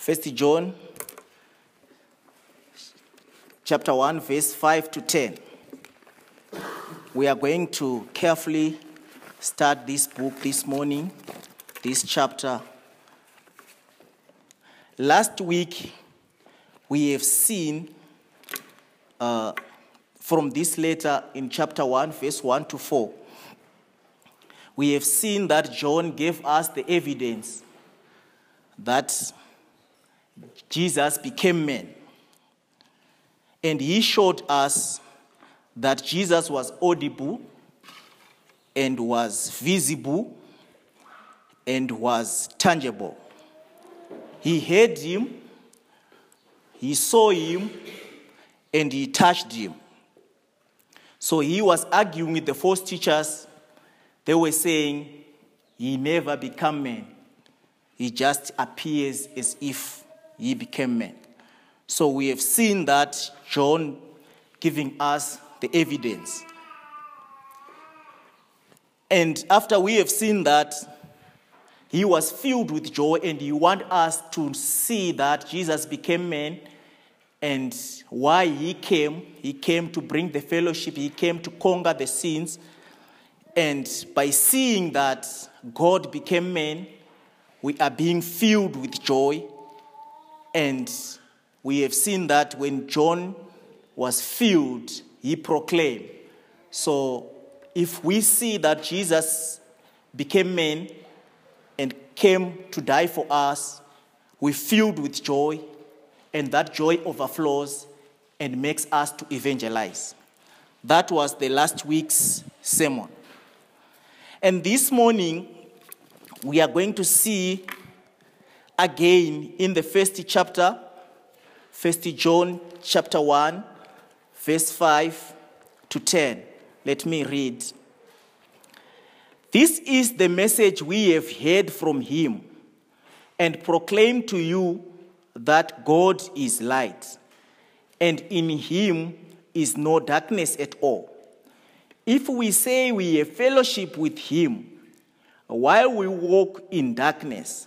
First John chapter 1 verse 5 to 10. We are going to carefully start this book this morning, this chapter. Last week we have seen uh, from this letter in chapter 1 verse 1 to 4 we have seen that John gave us the evidence that Jesus became man. And he showed us that Jesus was audible and was visible and was tangible. He heard him, he saw him, and he touched him. So he was arguing with the false teachers. They were saying he never became man. He just appears as if he became man. So we have seen that John giving us the evidence. And after we have seen that, he was filled with joy and he want us to see that Jesus became man and why he came. He came to bring the fellowship, he came to conquer the sins. And by seeing that God became man, we are being filled with joy. And we have seen that when John was filled, he proclaimed. So if we see that Jesus became man and came to die for us, we're filled with joy, and that joy overflows and makes us to evangelize. That was the last week's sermon. And this morning, we are going to see again in the first chapter, First John chapter 1, verse 5 to 10. Let me read. This is the message we have heard from him and proclaim to you that God is light, and in him is no darkness at all. If we say we have fellowship with him while we walk in darkness,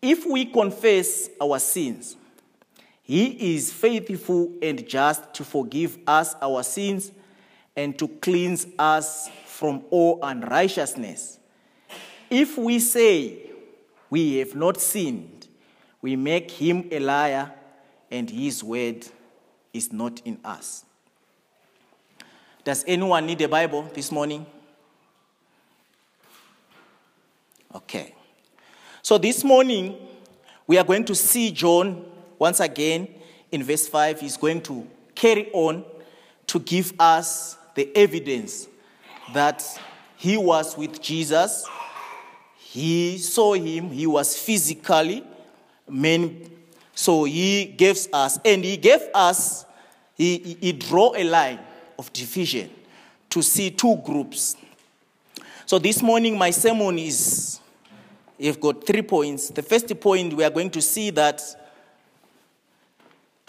If we confess our sins, he is faithful and just to forgive us our sins and to cleanse us from all unrighteousness. If we say we have not sinned, we make him a liar, and his word is not in us. Does anyone need a Bible this morning? Okay. So this morning, we are going to see John once again in verse 5. He's going to carry on to give us the evidence that he was with Jesus. He saw him, he was physically man. So he gives us, and he gave us, he, he, draw a line of division to see two groups. So this morning, my sermon is, you've got three points. The first point, we are going to see that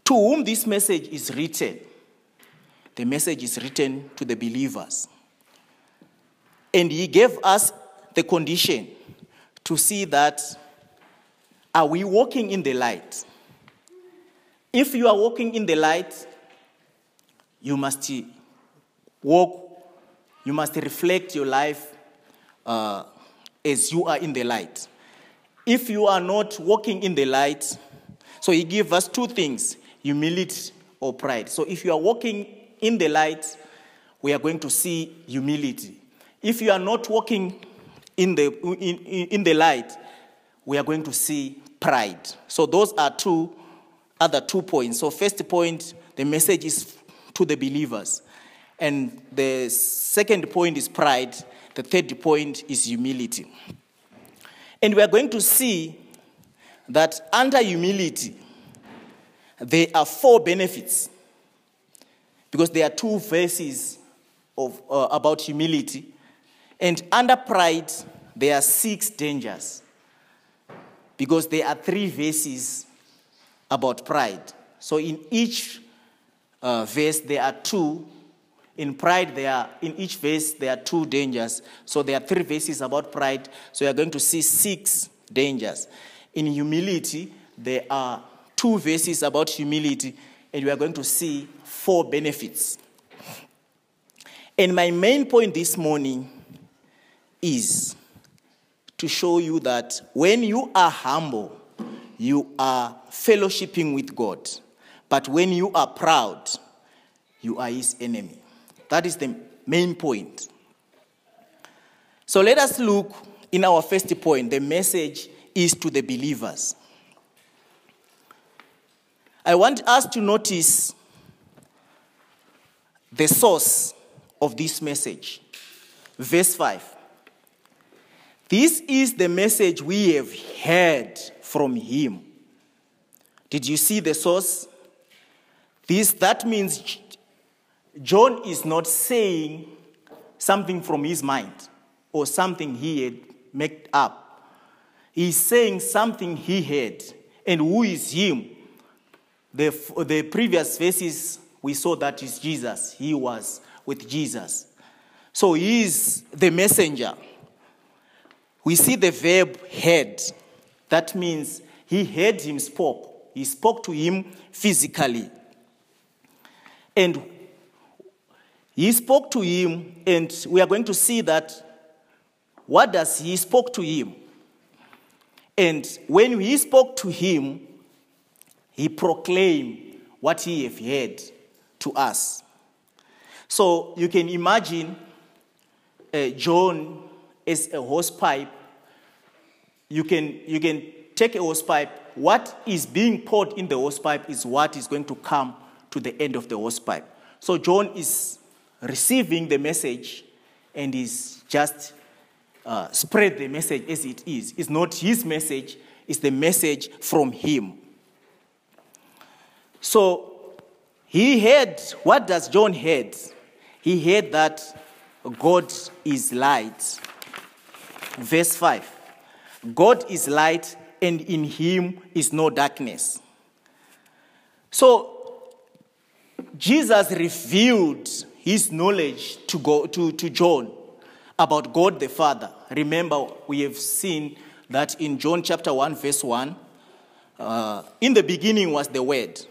to whom this message is written, the message is written to the believers. And he gave us the condition to see that are we walking in the light? If you are walking in the light, you must walk, you must reflect your life uh, as you are in the light. If you are not walking in the light, so he gives us two things humility or pride. So if you are walking in the light, we are going to see humility. If you are not walking in the, in, in the light, we are going to see pride. So those are two other two points. So first point, the message is to the believers. And the second point is pride. The third point is humility. And we are going to see that under humility, there are four benefits because there are two verses of, uh, about humility. And under pride, there are six dangers because there are three verses about pride. So in each uh, verse, there are two. In pride, there are, in each verse, there are two dangers. So there are three verses about pride. So you are going to see six dangers. In humility, there are two verses about humility, and we are going to see four benefits. And my main point this morning is to show you that when you are humble, you are fellowshipping with God. But when you are proud, you are his enemy. That is the main point. So let us look in our first point. The message is to the believers. I want us to notice the source of this message. Verse 5. This is the message we have heard from him. Did you see the source? This that means John is not saying something from his mind or something he had made up. He's saying something he heard. And who is him? The, the previous verses, we saw that is Jesus. He was with Jesus. So he is the messenger. We see the verb heard. That means he heard him spoke. He spoke to him physically. And he spoke to him, and we are going to see that what does he spoke to him? And when he spoke to him, he proclaimed what he have heard to us. So you can imagine uh, John as a hosepipe. You can, you can take a hose pipe. What is being poured in the hose pipe is what is going to come to the end of the hose pipe. So John is receiving the message and is just uh, spread the message as it is. It's not his message, it's the message from him. So he heard, what does John heard? He heard that God is light. Verse 5 God is light, and in him is no darkness. So Jesus revealed his knowledge to, go, to, to John about God the Father. Remember, we have seen that in John chapter 1, verse 1, uh, in the beginning was the Word.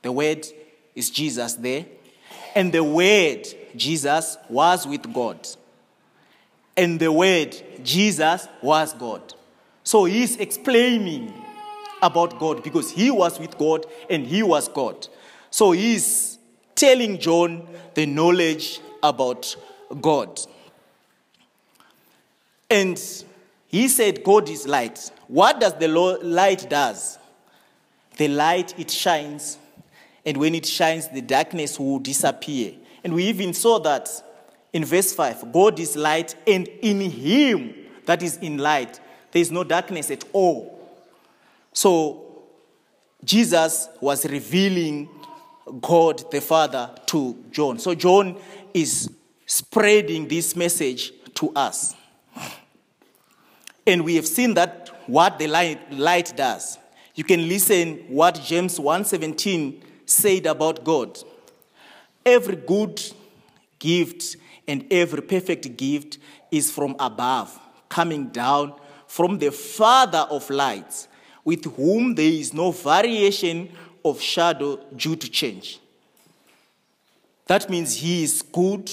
The Word is Jesus there. And the Word, Jesus, was with God. And the Word, Jesus, was God. So he's explaining about God because he was with God and he was God. So he's telling John the knowledge about God. And he said God is light. What does the light does? The light it shines and when it shines the darkness will disappear. And we even saw that in verse 5. God is light and in him that is in light there is no darkness at all. So Jesus was revealing God the Father to John. So John is spreading this message to us. And we have seen that what the light, light does. You can listen what James 1:17 said about God. Every good gift and every perfect gift is from above, coming down from the Father of lights, with whom there is no variation of shadow due to change. That means he is good,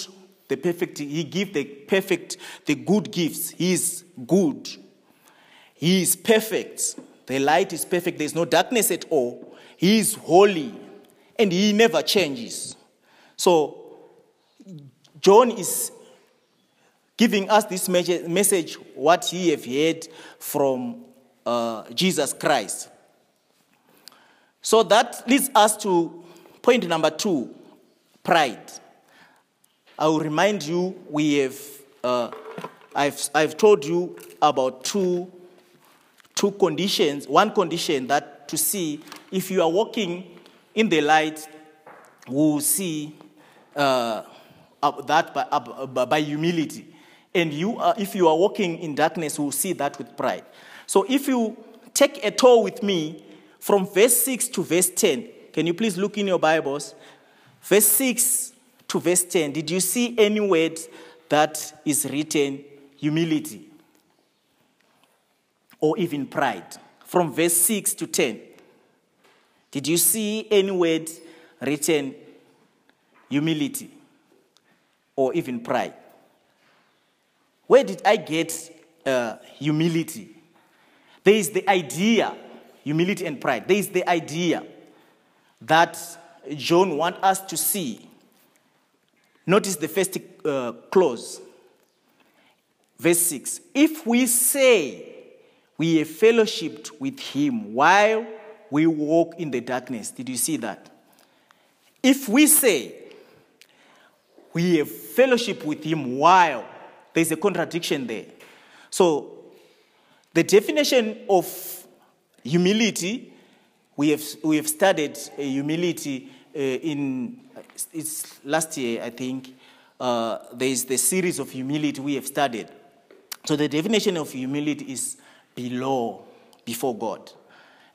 the perfect, he gives the perfect, the good gifts. He is good. He is perfect. The light is perfect. There's no darkness at all. He is holy and he never changes. So, John is giving us this message, what he have heard from uh, Jesus Christ. So that leads us to point number two pride. I will remind you, we have, uh, I've, I've told you about two, two conditions. One condition that to see if you are walking in the light, we'll see uh, that by, by humility. And you are, if you are walking in darkness, we'll see that with pride. So if you take a tour with me from verse 6 to verse 10, can you please look in your Bibles? Verse 6 to verse 10, did you see any word that is written humility or even pride? From verse 6 to 10, did you see any word written humility or even pride? Where did I get uh, humility? There is the idea, humility and pride. There is the idea that John wants us to see. Notice the first uh, clause, verse 6. If we say we have fellowshipped with him while we walk in the darkness, did you see that? If we say we have fellowship with him while, there's a contradiction there. So, the definition of humility we have, we have studied uh, humility uh, in it's last year, I think. Uh, there is the series of humility we have studied. So the definition of humility is below, before God.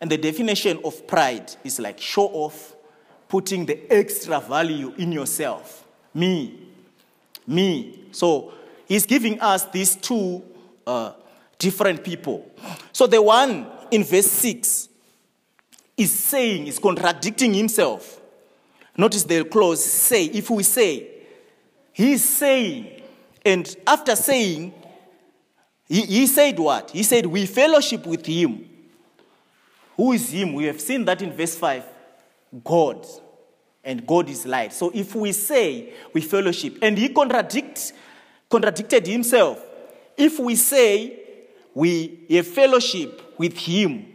And the definition of pride is like show off, putting the extra value in yourself. Me, me. So he's giving us these two uh, different people. So the one in verse 6 is saying, is contradicting himself. Notice the clause say, if we say, he's saying, and after saying, he, he said what? He said, We fellowship with him. Who is him? We have seen that in verse 5. God. And God is light. So if we say we fellowship, and he contradict, contradicted himself, if we say we have fellowship with him,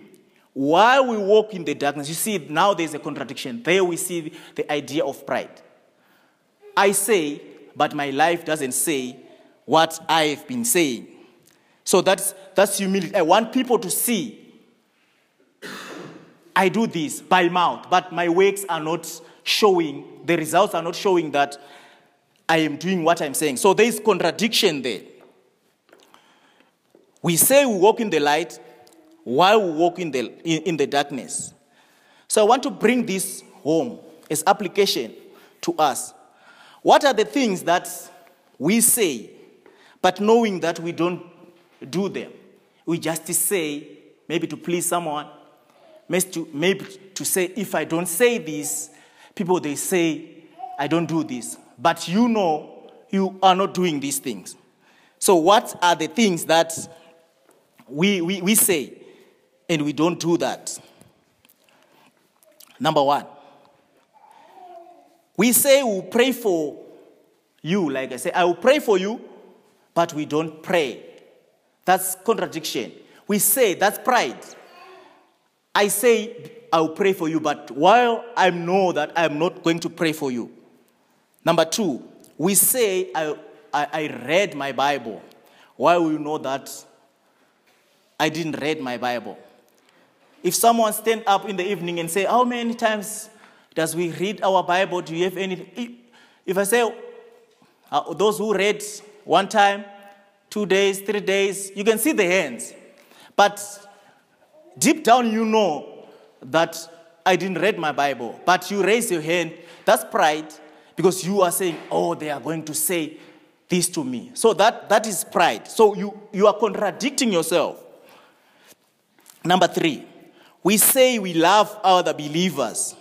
while we walk in the darkness, you see, now there's a contradiction. There we see the idea of pride. I say, but my life doesn't say what I've been saying. So that's, that's humility. I want people to see I do this by mouth, but my works are not showing, the results are not showing that I am doing what I'm saying. So there is contradiction there. We say we walk in the light, while we walk in the, in, in the darkness. So I want to bring this home as application to us. What are the things that we say, but knowing that we don't do them? We just say, maybe to please someone, maybe to, maybe to say, if I don't say this, people they say, I don't do this. But you know you are not doing these things. So, what are the things that we, we, we say and we don't do that. Number one, we say we'll pray for you, like I say, I will pray for you, but we don't pray. That's contradiction. We say that's pride. I say I'll pray for you, but while I know that I'm not going to pray for you. Number two, we say I, I, I read my Bible, while we know that I didn't read my Bible. If someone stand up in the evening and say, how many times does we read our Bible? Do you have any? If I say, uh, those who read one time, two days, three days, you can see the hands. But deep down, you know that I didn't read my Bible. But you raise your hand, that's pride, because you are saying, oh, they are going to say this to me. So that, that is pride. So you, you are contradicting yourself. Number three, we say we love other believers,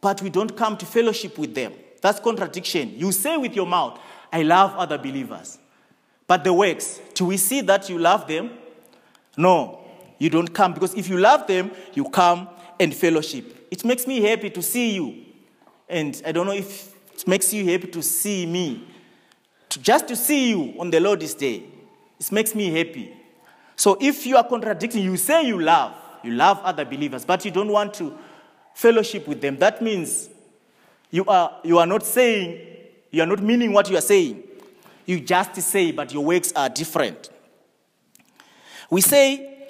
but we don't come to fellowship with them. That's contradiction. You say with your mouth, I love other believers. But the works, do we see that you love them? No, you don't come because if you love them, you come and fellowship. It makes me happy to see you. And I don't know if it makes you happy to see me. To, just to see you on the Lord's day, it makes me happy. So if you are contradicting, you say you love, you love other believers, but you don't want to fellowship with them. That means you are, you are not saying, you are not meaning what you are saying. You just say, but your works are different. We say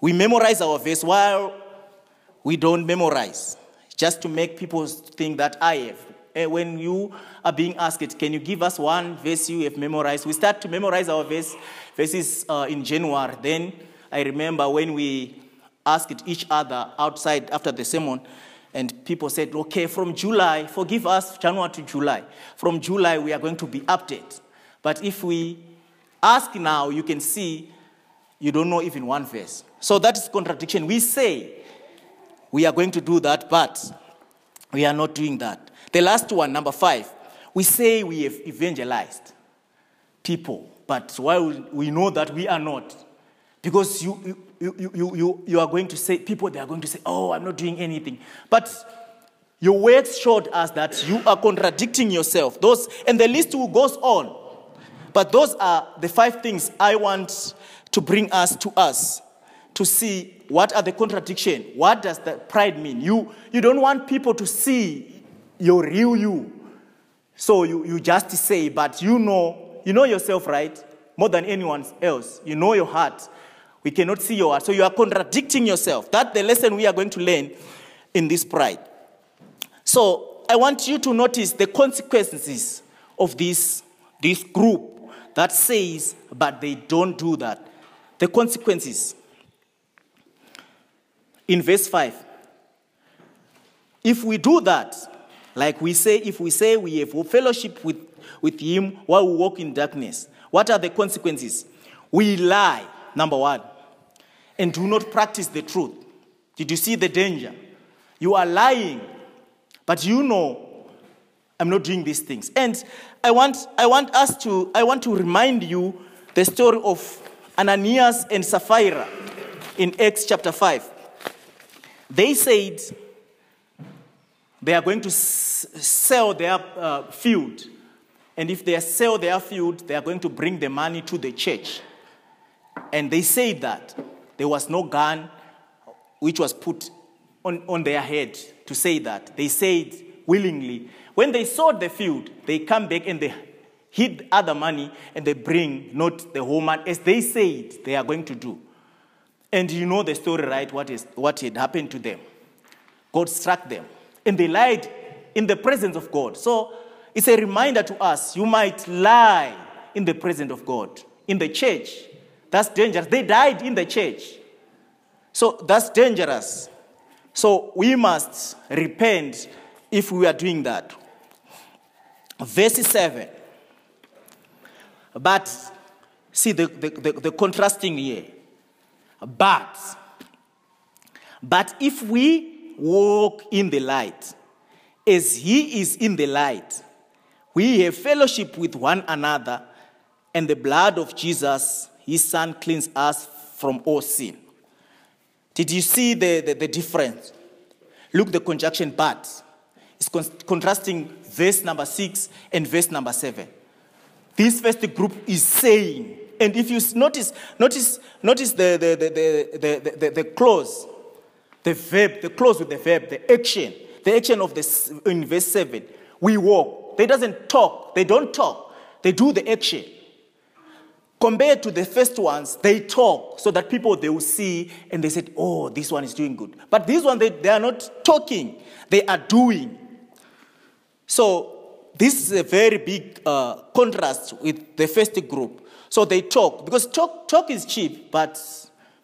we memorize our verse while we don't memorize. just to make people think that I have. Eh, When you are being asked, can you give us one verse you have memorized? We start to memorize our verse, verses uh, in January. Then I remember when we asked each other outside after the sermon, and people said, okay, from July, forgive us, January to July. From July, we are going to be updated. But if we ask now, you can see you don't know even one verse. So that is contradiction. We say we are going to do that, but we are not doing that. The last one, number five, we say we have evangelized people, but why we know that we are not, because you, you, you, you, you, are going to say, people, they are going to say, oh, I'm not doing anything. But your words showed us that you are contradicting yourself. Those, and the list goes on. But those are the five things I want to bring us to us to see what are the contradiction. What does the pride mean? You, you don't want people to see your real you. So you, you just say, but you know, you know yourself, right? More than anyone else. You know your heart. We cannot see your heart. So you are contradicting yourself. That's the lesson we are going to learn in this pride. So I want you to notice the consequences of this, this group that says, but they don't do that. The consequences. In verse 5. If we do that, like we say, if we say we have fellowship with, with him while we walk in darkness, what are the consequences? We lie, number one, and do not practice the truth. Did you see the danger? You are lying, but you know I'm not doing these things. And I want, I want us to, I want to remind you the story of Ananias and Sapphira in Acts chapter 5. They said they are going to sell their uh, field. And if they sell their field, they are going to bring the money to the church. And they said that there was no gun which was put on, on their head to say that. They said willingly. When they sold the field, they come back and they hid other money and they bring not the whole money as they said they are going to do. And you know the story, right? What, is, what had happened to them. God struck them. And they lied in the presence of God. So it's a reminder to us you might lie in the presence of God, in the church. That's dangerous. They died in the church. So that's dangerous. So we must repent if we are doing that. Verse 7. But see the, the, the, the contrasting here. But, but if we walk in the light, as he is in the light, we have fellowship with one another, and the blood of Jesus, his son, cleans us from all sin. Did you see the, the, the difference? Look, the conjunction but. It's con- contrasting verse number six and verse number seven. This first group is saying, and if you notice, notice, notice the, the, the, the, the, the, the clause, the verb, the clause with the verb, the action, the action of this in verse 7. We walk. They doesn't talk. They don't talk. They do the action. Compared to the first ones, they talk so that people they will see and they said, oh, this one is doing good. But this one, they, they are not talking, they are doing. So this is a very big uh, contrast with the first group. So they talk because talk, talk is cheap, but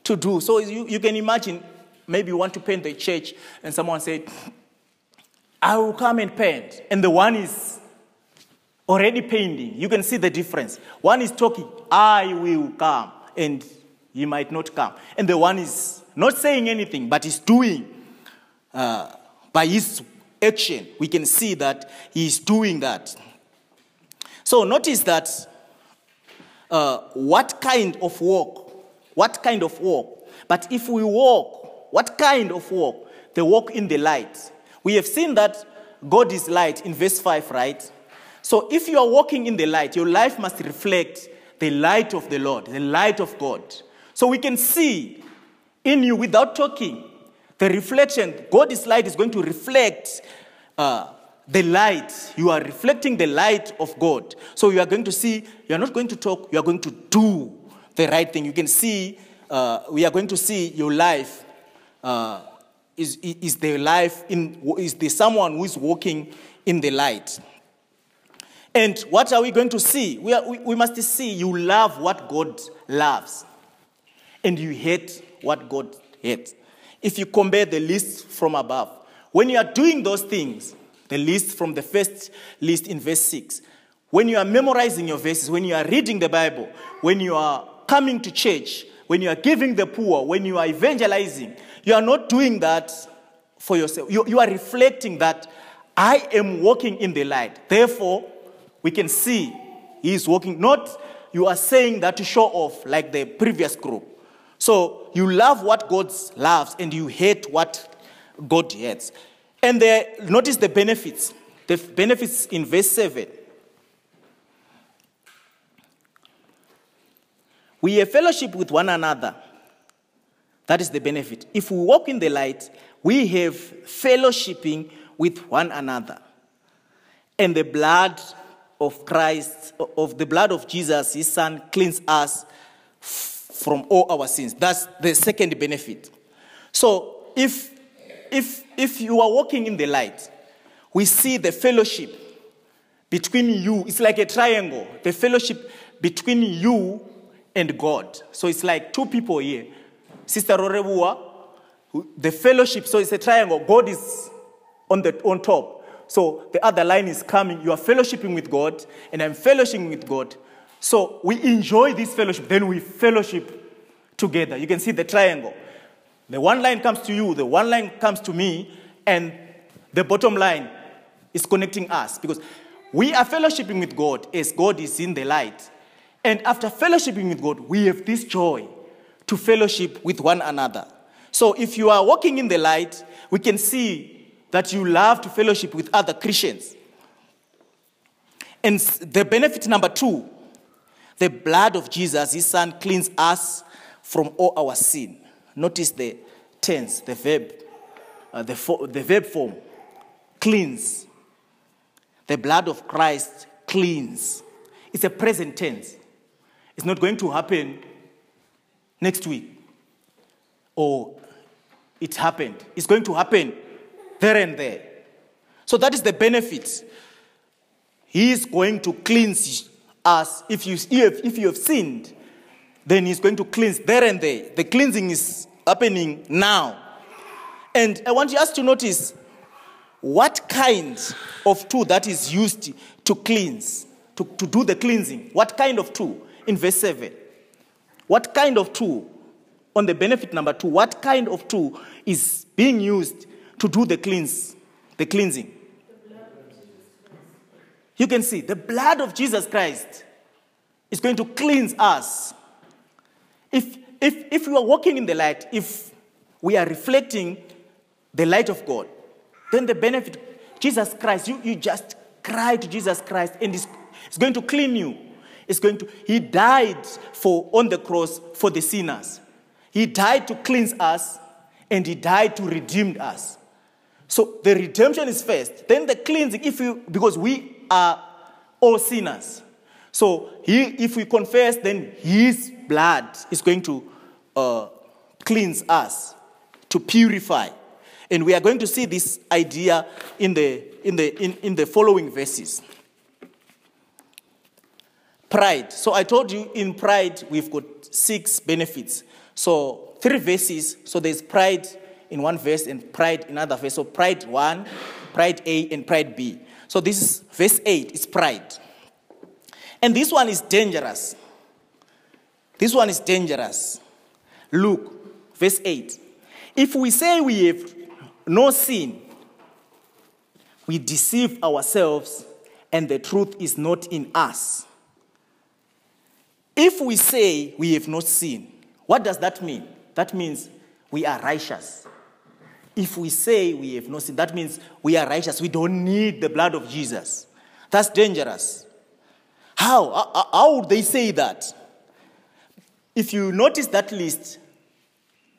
to do. So you, you can imagine maybe you want to paint the church and someone said, I will come and paint. And the one is already painting. You can see the difference. One is talking, I will come, and he might not come. And the one is not saying anything, but is doing uh, by his action. We can see that he is doing that. So notice that uh, what kind of walk? What kind of walk? But if we walk, what kind of walk? The walk in the light. We have seen that God is light in verse 5, right? So if you are walking in the light, your life must reflect the light of the Lord, the light of God. So we can see in you without talking. The reflection, God's light is going to reflect uh, the light. You are reflecting the light of God. So you are going to see, you are not going to talk, you are going to do the right thing. You can see, uh, we are going to see your life uh, is, is the life in is the someone who is walking in the light. And what are we going to see? We, are, we, we must see you love what God loves, and you hate what God hates. If you compare the list from above, when you are doing those things, the list from the first list in verse 6, when you are memorizing your verses, when you are reading the Bible, when you are coming to church, when you are giving the poor, when you are evangelizing, you are not doing that for yourself. You, you are reflecting that I am walking in the light. Therefore, we can see he is walking. Not you are saying that to show off like the previous group. So you love what God loves and you hate what God hates. And there, notice the benefits. The benefits in verse 7. We have fellowship with one another. That is the benefit. If we walk in the light, we have fellowshipping with one another. And the blood of Christ, of the blood of Jesus, his son, cleans us from all our sins. That's the second benefit. So if if if you are walking in the light, we see the fellowship between you. It's like a triangle. The fellowship between you and God. So it's like two people here. Sister Rorebua, the fellowship, so it's a triangle. God is on, the, on top. So the other line is coming. You are fellowshipping with God, and I'm fellowshipping with God. So we enjoy this fellowship, then we fellowship together. You can see the triangle. The one line comes to you, the one line comes to me, and the bottom line is connecting us because we are fellowshipping with God as God is in the light. And after fellowshipping with God, we have this joy to fellowship with one another. So if you are walking in the light, we can see that you love to fellowship with other Christians. And the benefit number two the blood of Jesus, his son, cleans us from all our sin. Notice the tense, the verb, uh, the, fo- the verb form cleans. The blood of Christ cleans. It's a present tense. It's not going to happen next week or it happened. It's going to happen there and there. So that is the benefit. He is going to cleanse us. If you, if, if you have sinned, then he's going to cleanse there and there. The cleansing is happening now. And I want you us to notice what kind of tool that is used to cleanse, to, to do the cleansing. What kind of tool? In verse 7. What kind of tool? On the benefit number two, what kind of tool is being used to do the cleanse, the cleansing? You can see the blood of Jesus Christ is going to cleanse us. If, if, if we are walking in the light, if we are reflecting the light of God, then the benefit, Jesus Christ, you, you just cry to Jesus Christ and it's, it's going to clean you. It's going to, he died for on the cross for the sinners. He died to cleanse us and he died to redeem us. So the redemption is first. Then the cleansing, if you because we are all sinners. So he, if we confess, then his blood is going to uh, cleanse us, to purify. And we are going to see this idea in the, in the, in, in the following verses. Pride. So I told you in pride, we've got six benefits. So three verses. So there's pride in one verse and pride in another verse. So pride one, pride A, and pride B. So this is verse 8, it's pride. And this one is dangerous. This one is dangerous. Look, verse 8. If we say we have no sin, we deceive ourselves and the truth is not in us. If we say we have not sinned, what does that mean? That means we are righteous. If we say we have no sin, that means we are righteous. We don't need the blood of Jesus. That's dangerous. How? How would they say that? If you notice that list,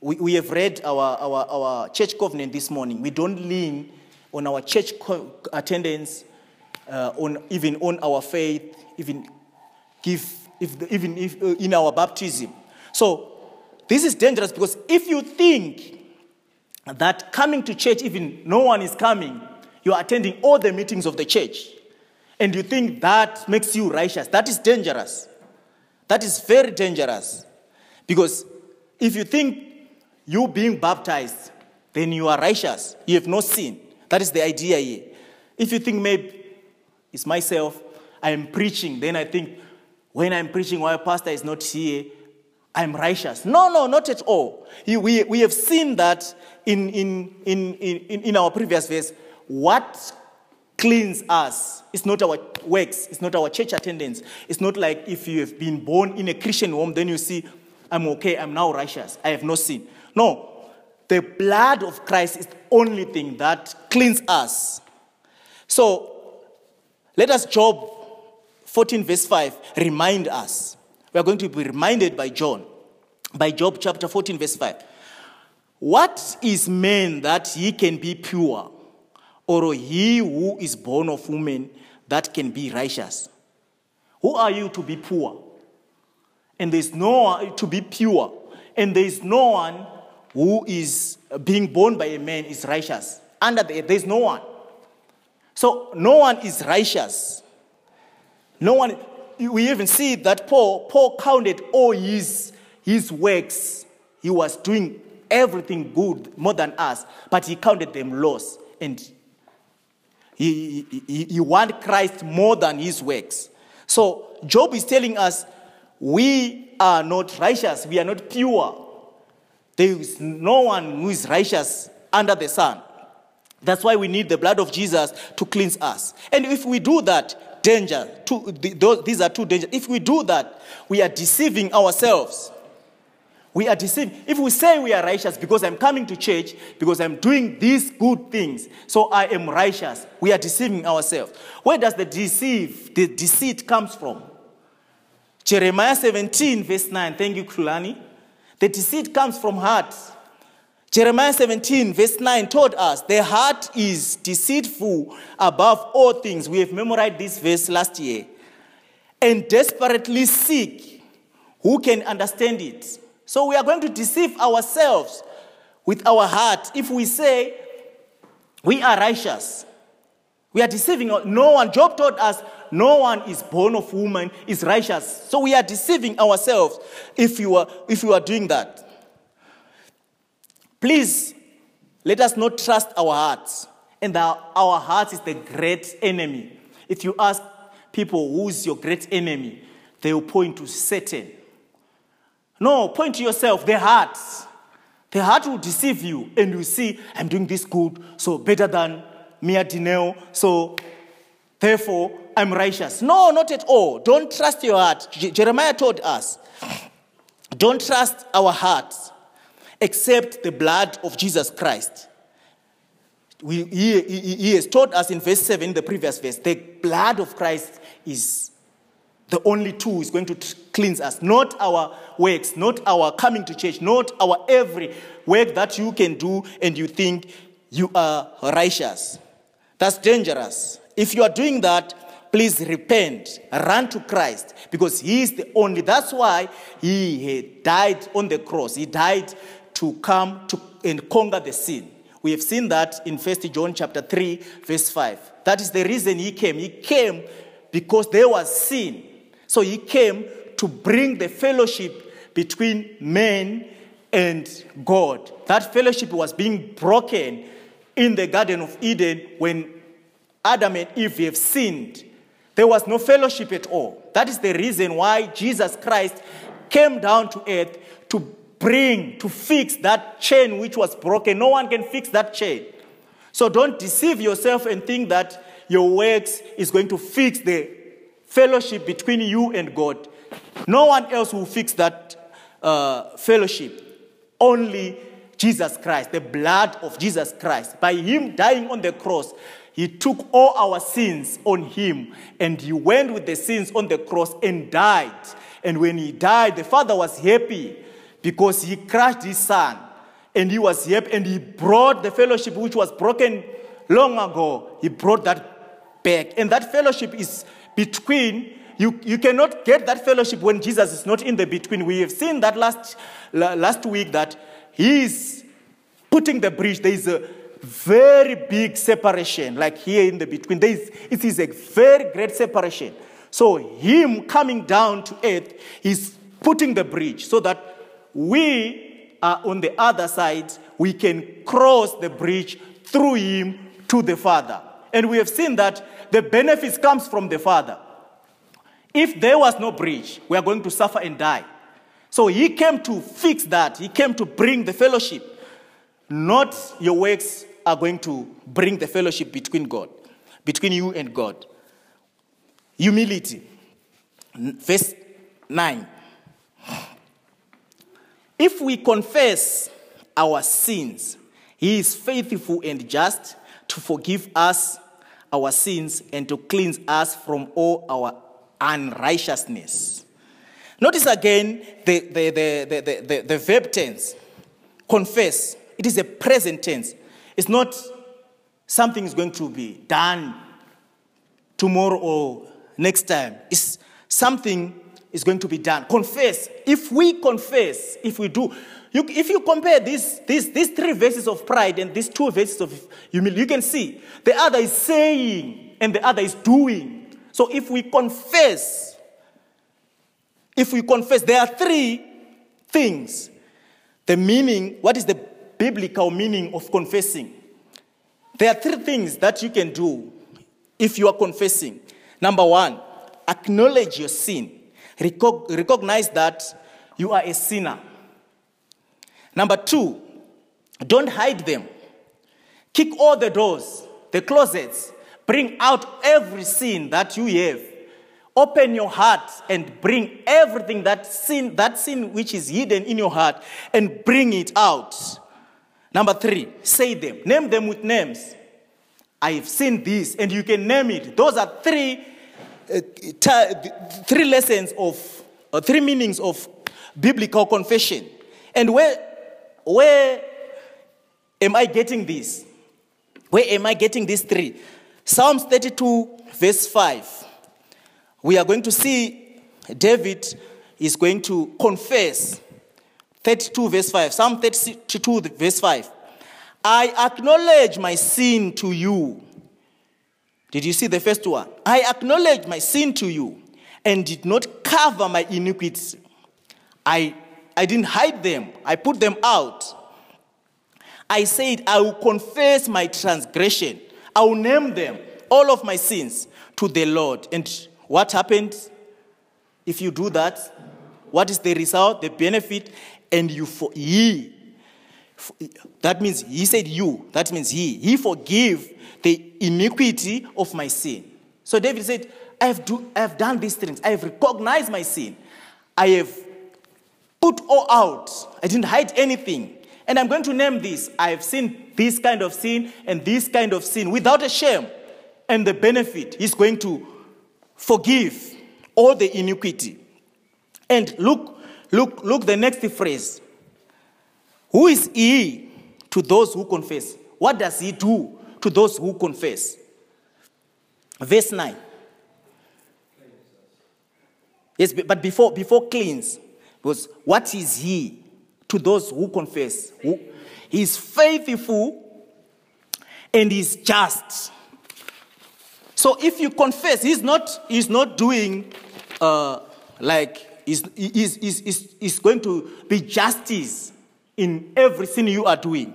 we, we have read our, our, our church covenant this morning. We don't lean on our church co- attendance, uh, on, even on our faith, even give, if the, even if, uh, in our baptism. So this is dangerous because if you think that coming to church, even no one is coming, you are attending all the meetings of the church, and you think that makes you righteous. That is dangerous. That is very dangerous. Because if you think you being baptized, then you are righteous. You have no sin. That is the idea here. If you think maybe it's myself, I am preaching, then I think when I'm preaching while pastor is not here, I'm righteous. No, no, not at all. We, we have seen that in, in, in, in, in our previous verse. What cleans us it's not our works, it's not our church attendance. It's not like if you have been born in a Christian home, then you see, I'm okay, I'm now righteous, I have no sin. No, the blood of Christ is the only thing that cleans us. So let us, Job 14, verse 5, remind us. We are going to be reminded by John, by Job chapter 14, verse 5. What is man that he can be pure, or he who is born of woman that can be righteous? Who are you to be poor? And there's no to be pure, and there's no one who is being born by a man is righteous. Under the, there's no one. So no one is righteous. No one. We even see that Paul, Paul counted all his, his works. He was doing everything good more than us, but he counted them loss. And he, he, he wanted Christ more than his works. So Job is telling us we are not righteous, we are not pure. There is no one who is righteous under the sun. That's why we need the blood of Jesus to cleanse us. And if we do that, danger, two, those, these are two dangers. If we do that, we are deceiving ourselves. We are deceiving. If we say we are righteous because I'm coming to church, because I'm doing these good things, so I am righteous, we are deceiving ourselves. Where does the deceive, the deceit comes from? Jeremiah 17, verse 9. Thank you, Kulani. The deceit comes from heart. Jeremiah 17, verse 9 told us the heart is deceitful above all things. We have memorized this verse last year. And desperately seek who can understand it. So we are going to deceive ourselves with our heart if we say we are righteous. We are deceiving no one. Job told us no one is born of woman is righteous. So we are deceiving ourselves if you are, if you are doing that. Please, let us not trust our hearts. And our, our is the great enemy. If you ask people who's your great enemy, they will point to Satan. No, point to yourself, the heart. The heart will deceive you, and you see, I'm doing this good, so better than Mia Dineo, so therefore I'm righteous. No, not at all. Don't trust your heart. Jeremiah told us, don't trust our hearts except the blood of Jesus Christ. We, he, he, he, has taught us in verse 7, the previous verse, the blood of Christ is the only tool is going to cleanse us, not our works, not our coming to church, not our every work that you can do and you think you are righteous. That's dangerous. If you are doing that, please repent, run to Christ because He is the only. That's why He died on the cross. He died to come to and conquer the sin. We have seen that in 1 John chapter 3, verse 5. That is the reason He came. He came because there was sin. So He came to bring the fellowship between men and God. That fellowship was being broken in the Garden of Eden when Adam and Eve have sinned. There was no fellowship at all. That is the reason why Jesus Christ came down to earth to bring, to fix that chain which was broken. No one can fix that chain. So don't deceive yourself and think that your works is going to fix the fellowship between you and God. No one else will fix that uh, fellowship. Only Jesus Christ, the blood of Jesus Christ. By Him dying on the cross, he took all our sins on him and he went with the sins on the cross and died. And when he died, the father was happy because he crushed his son and he was happy and he brought the fellowship which was broken long ago. He brought that back. And that fellowship is between you, you cannot get that fellowship when Jesus is not in the between. We have seen that last, last week that he is putting the bridge, there is a very big separation, like here in the between. There is, it is a very great separation. So, him coming down to earth is putting the bridge so that we are on the other side, we can cross the bridge through him to the Father. And we have seen that the benefits comes from the Father. If there was no bridge, we are going to suffer and die. So he came to fix that. He came to bring the fellowship. Not your works are going to bring the fellowship between God, between you and God. Humility. Verse 9. If we confess our sins, he is faithful and just to forgive us our sins and to cleanse us from all our unrighteousness. Notice again the, the, the, the, the, the verb tense, confess. It is a present tense. It's not something is going to be done tomorrow or next time. It's something is going to be done. Confess. If we confess, if we do, you, if you compare these, these, these three verses of pride and these two verses of humility, you can see the other is saying and the other is doing. So if we confess, if we confess, there are three things. The meaning, what is the biblical meaning of confessing? There are three things that you can do if you are confessing. Number one, acknowledge your sin. Recognize that you are a sinner. Number two, don't hide them. Kick all the doors, the closets. Bring out every sin that you have. Open your heart and bring everything that sin, that sin which is hidden in your heart, and bring it out. Number three, say them. Name them with names. I have seen this, and you can name it. Those are three, three lessons of, uh, three meanings of biblical confession. And where where am I getting this? Where am I getting these three? Psalms 32, verse 5. We are going to see David is going to confess. 32, verse 5. Psalm 32, verse 5. I acknowledge my sin to you. Did you see the first one? I acknowledge my sin to you and did not cover my iniquities. I I didn't hide them, I put them out. I said, I will confess my transgression, I will name them, all of my sins, to the Lord. And what happens if you do that? What is the result, the benefit? And you for he. That means he said you. That means he. He forgive the iniquity of my sin. So David said, I have, do, I have done these things. I have recognized my sin. I have put all out. I didn't hide anything. And I'm going to name this. I have seen this kind of sin and this kind of sin without a shame. And the benefit is going to forgive all the iniquity. And look, look, look the next phrase. Who is he to those who confess? What does he do to those who confess? Verse 9. Yes, but before, before cleanse, because what is he to those who confess? Who, he is faithful and he's just. So if you confess, he's not, he's not doing uh, like, he's, he's, he's, he's going to be justice in everything you are doing.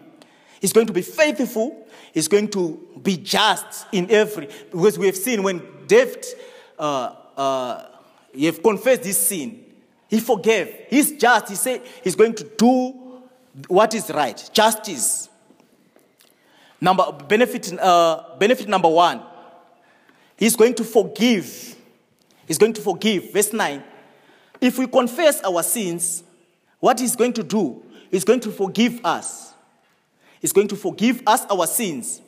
He's going to be faithful. He's going to be just in every. Because we have seen when David, uh, uh, he have confessed this sin, he forgave. He's just. He said he's going to do what is right. Justice. Number benefit. Uh, benefit number one. He's going to forgive. He's going to forgive. Verse nine. If we confess our sins, what he's going to do is going to forgive us. He's going to forgive us our sins.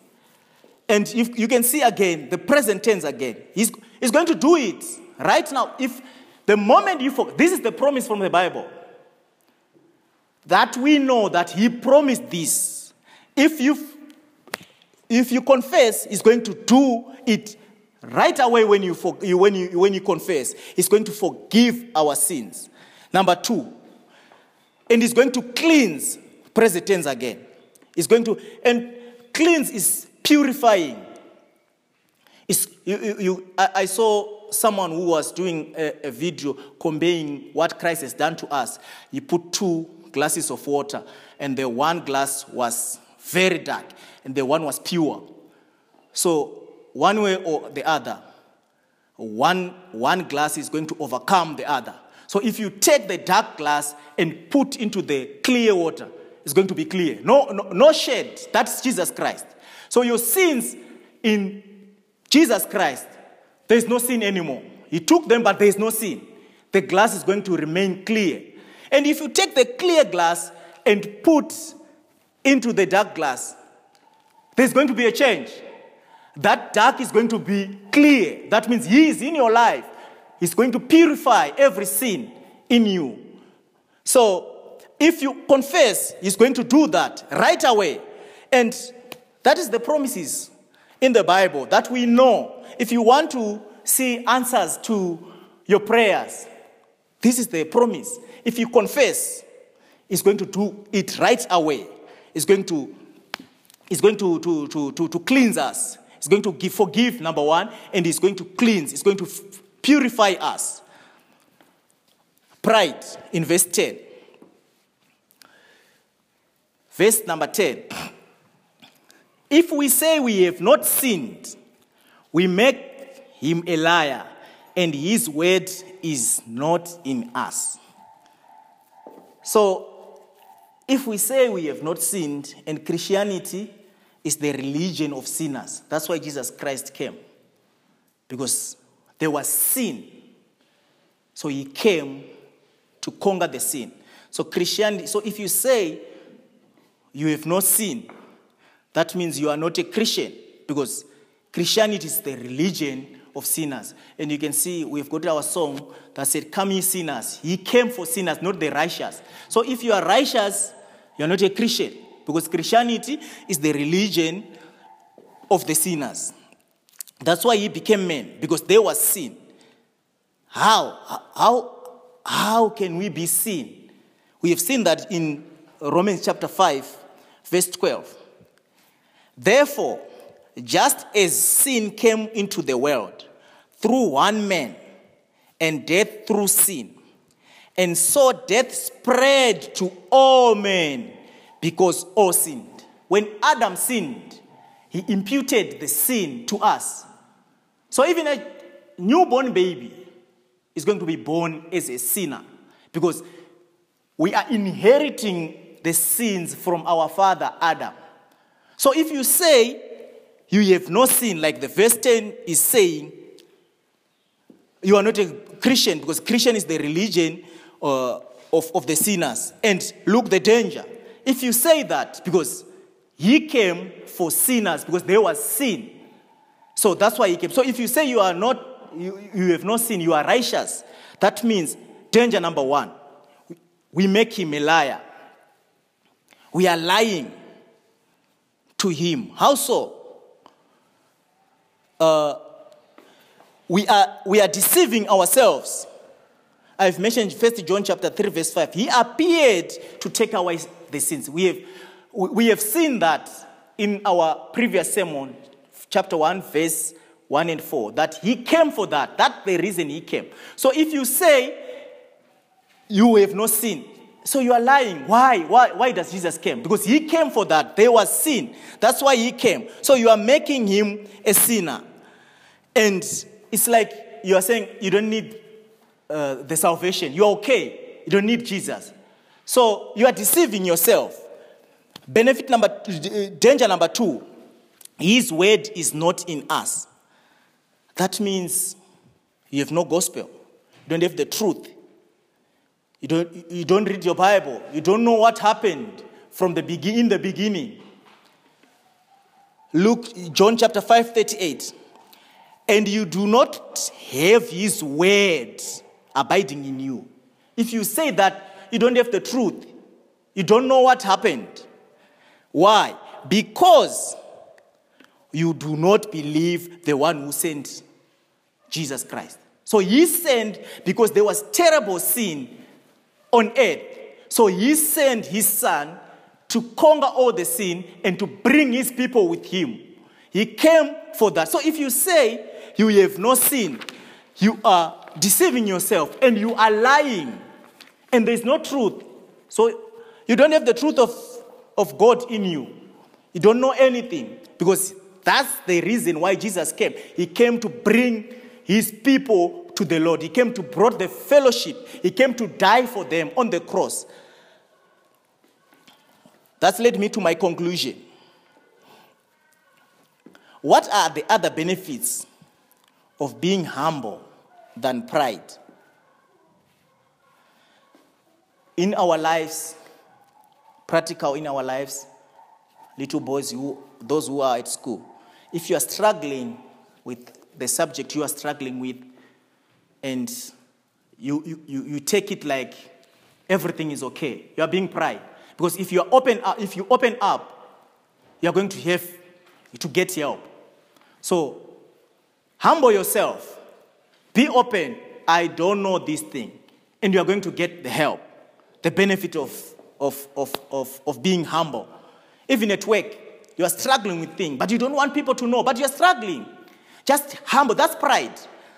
And if you can see again, the present tense again, he's, he's going to do it right now. If the moment you forget, this is the promise from the Bible. That we know that He promised this. If you, if you confess, He's going to do it right away when you, when, you, when you confess. He's going to forgive our sins. Number two, and He's going to cleanse, present tense again. It's going to, and cleanse is purifying. It's, you, you, you, I, I saw someone who was doing a, a video conveying what Christ has done to us. He put two glasses of water, and the one glass was very dark, and the one was pure. So, one way or the other, one, one glass is going to overcome the other. So, if you take the dark glass and put into the clear water, it's going to be clear. No, no, no shade. That's Jesus Christ. So, your sins in Jesus Christ, there is no sin anymore. He took them, but there is no sin. The glass is going to remain clear. And if you take the clear glass and put into the dark glass, there's going to be a change. That dark is going to be clear. That means He is in your life. He's going to purify every sin in you. So, if you confess, He's going to do that right away. And that is the promises in the Bible that we know. If you want to see answers to your prayers, this is the promise. If you confess, He's going to do it right away. He's going to, he's going to, to, to, to, to cleanse us. He's going to give, forgive, number one, and He's going to cleanse. He's going to purify us. Pride in verse 10. Verse number 10. If we say we have not sinned, we make him a liar, and his word is not in us. So, if we say we have not sinned, and Christianity is the religion of sinners, that's why Jesus Christ came. Because there was sin. So he came to conquer the sin. So Christianity, so if you say you have no sin, that means you are not a Christian because Christianity is the religion of sinners. And you can see we've got our song that said, Come ye sinners. He came for sinners, not the righteous. So if you are righteous, you are not a Christian because Christianity is the religion of the sinners. That's why he became man because there was sin. How? How, how can we be sin? We have seen that in Romans chapter 5, verse 12. Therefore, just as sin came into the world through one man, and death through sin, and so death spread to all men because all sinned. When Adam sinned, he imputed the sin to us. So even a newborn baby is going to be born as a sinner because we are inheriting the sins from our father Adam. So if you say you have no sin, like the verse 10 is saying, you are not a Christian because Christian is the religion uh, of, of the sinners. And look the danger. If you say that, because he came for sinners, because there was sin. So that's why he came. So if you say you are not, you, you have not sin, you are righteous, that means danger number one. We make him a liar. We are lying to him. How so? Uh, we are, we are deceiving ourselves. I've mentioned 1 John chapter 3, verse 5. He appeared to take away the sins. We have, we have seen that in our previous sermon, chapter 1, verse 1 and 4, that he came for that. That's the reason he came. So if you say you have no sin, so you are lying. Why? Why? Why does Jesus came? Because he came for that. There was sin. That's why he came. So you are making him a sinner. And it's like you are saying you don't need uh, the salvation. You're okay. You don't need Jesus. So you are deceiving yourself. Benefit number, danger number two, his word is not in us. That means you have no gospel. You don't have the truth. You don't, you don't read your Bible. You don't know what happened from the begin, in the beginning. Luke, John chapter 5, 38. And you do not have his word abiding in you. If you say that, you don't have the truth. You don't know what happened. Why? Because you do not believe the one who sent Jesus Christ. So he sent because there was terrible sin on earth. So he sent his son to conquer all the sin and to bring his people with him. He came for that. So if you say you have no sin, you are deceiving yourself and you are lying and there's no truth. So you don't have the truth of, of God in you. You don't know anything because that's the reason why Jesus came. He came to bring his people to the Lord. He came to brought the fellowship. He came to die for them on the cross. That's led me to my conclusion. What are the other benefits of being humble than pride? In our lives, practical in our lives, little boys, who, those who are at school, if you are struggling with the subject you are struggling with, and you, you, you, you take it like everything is okay, you are being pride. Because if you, are open up, if you open up, you are going to have to get help. So humble yourself. Be open. I don't know this thing. And you are going to get the help, the benefit of, of, of, of, of being humble. Even at work, you are struggling with things, but you don't want people to know, but you're struggling. Just humble. That's pride.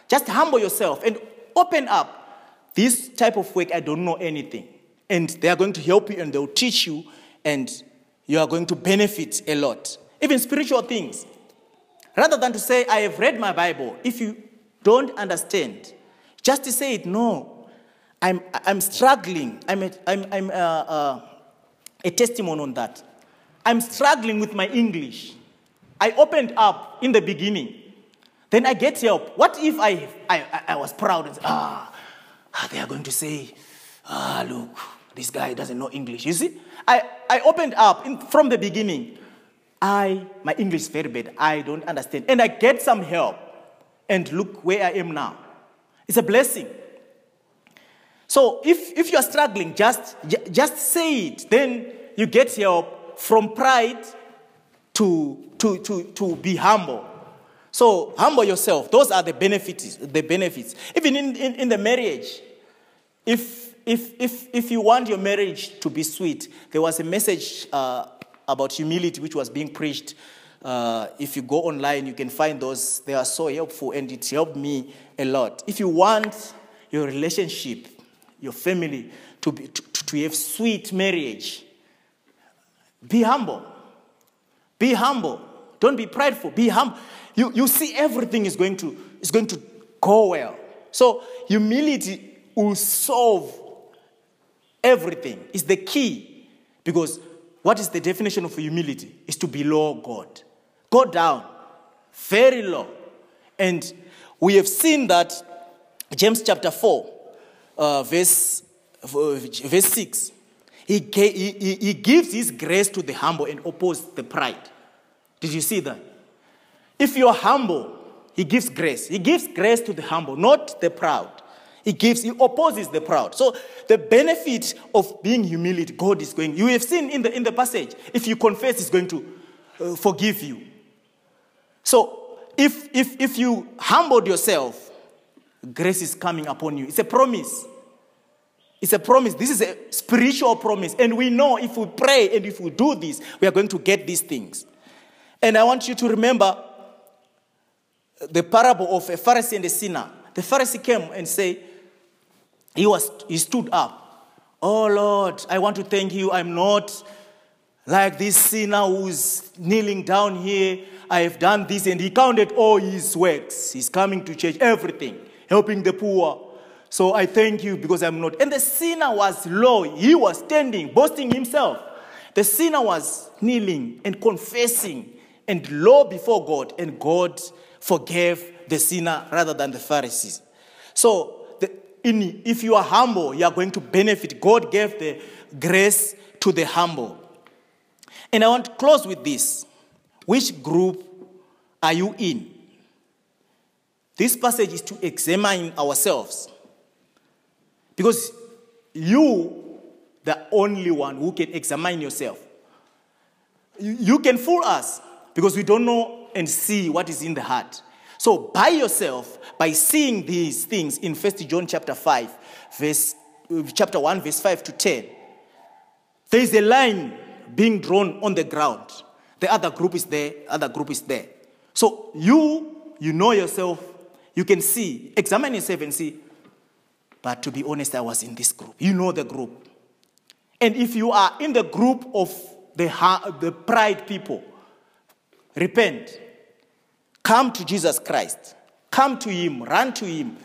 Just humble yourself and open up. This type of work, I don't know anything. And they are going to help you and they'll teach you, and you are going to benefit a lot. Even spiritual things. Rather than to say, I have read my Bible, if you don't understand, just to say it, no, I'm, I'm struggling. I'm, a, I'm, I'm a, uh, a testimony on that. I'm struggling with my English. I opened up in the beginning. Then I get help. What if I, I, I was proud and ah, ah, they are going to say, ah, look, this guy doesn't know English. You see, I, I opened up in, from the beginning. I, my English is very bad. I don't understand. And I get some help. And look where I am now. It's a blessing. So if, if you're struggling, just, just say it. Then you get help from pride to, to, to, to be humble. So humble yourself. Those are the benefits. The benefits. Even in, in, in the marriage, if, if, if, if you want your marriage to be sweet, there was a message uh, about humility which was being preached. Uh, if you go online, you can find those. They are so helpful, and it helped me a lot. If you want your relationship, your family to, be, to, to have sweet marriage, be humble. Be humble. Don't be prideful. Be humble. You, you see everything is going, to, is going to go well. So humility will solve everything. It's the key. Because what is the definition of humility? Is to be low God. Go down. Very low. And we have seen that James chapter 4, uh, verse, verse 6. He, he, he gives his grace to the humble and opposes the pride. Did you see that? If you're humble, he gives grace. He gives grace to the humble, not the proud. He gives, he opposes the proud. So the benefit of being humility, God is going. You have seen in the in the passage, if you confess, He's going to uh, forgive you. So if if if you humbled yourself, grace is coming upon you. It's a promise. It's a promise. This is a spiritual promise. And we know if we pray and if we do this, we are going to get these things. And I want you to remember the parable of a Pharisee and a sinner. The Pharisee came and said, he, was, he stood up. Oh Lord, I want to thank you. I'm not like this sinner who's kneeling down here. I have done this. And he counted all his works. He's coming to church, everything, helping the poor. So I thank you because I'm not. And the sinner was low. He was standing, boasting himself. The sinner was kneeling and confessing and low before God. And God forgave the sinner rather than the Pharisees. So, the, in, if you are humble, you are going to benefit. God gave the grace to the humble. And I want to close with this. Which group are you in? This passage is to examine ourselves. Because you, the only one who can examine yourself. You, can fool us because we don't know and see what is in the heart. So by yourself, by seeing these things in First John chapter 5, verse uh, chapter 1, verse 5 to 10, there is a line being drawn on the ground. The other group is there, other group is there. So you, you know yourself, you can see, examine yourself and see, but to be honest, I was in this group. You know the group. And if you are in the group of the, the pride people, repent. Come to Jesus Christ. Come to Him. Run to Him.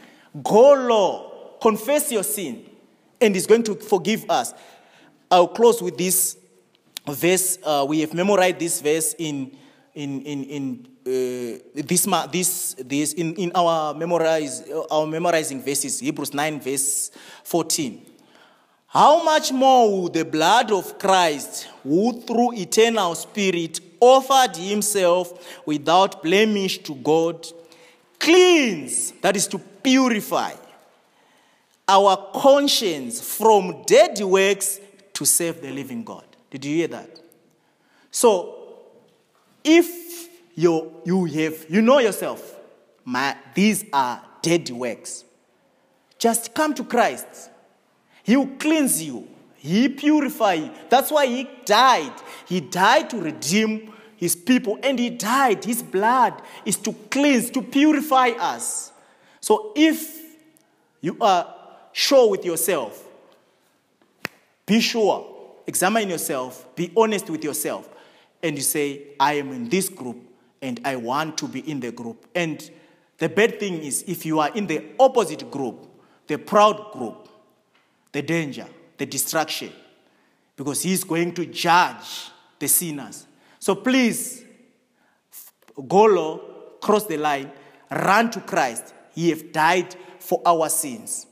Go low. Confess your sin. And He's going to forgive us. I'll close with this verse. Uh, we have memorized this verse in, in, in, in uh, this, this, this in, in our, memorize, our memorizing verses, Hebrews 9, verse 14. How much more will the blood of Christ, who through eternal Spirit offered himself without blemish to God, cleanse, that is to purify, our conscience from dead works to serve the living God? Did you hear that? So, if you, you have, you know yourself, my, these are dead works, just come to Christ he will cleanse you. He purify you. That's why he died. He died to redeem his people, and he died. His blood is to cleanse, to purify us. So if you are sure with yourself, be sure, examine yourself, be honest with yourself, and you say, I am in this group and I want to be in the group. And the bad thing is, if you are in the opposite group, the proud group, the danger, the destruction, because he's going to judge the sinners. So please, go low, cross the line, run to Christ. He have died for our sins.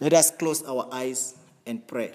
Let us close our eyes and pray.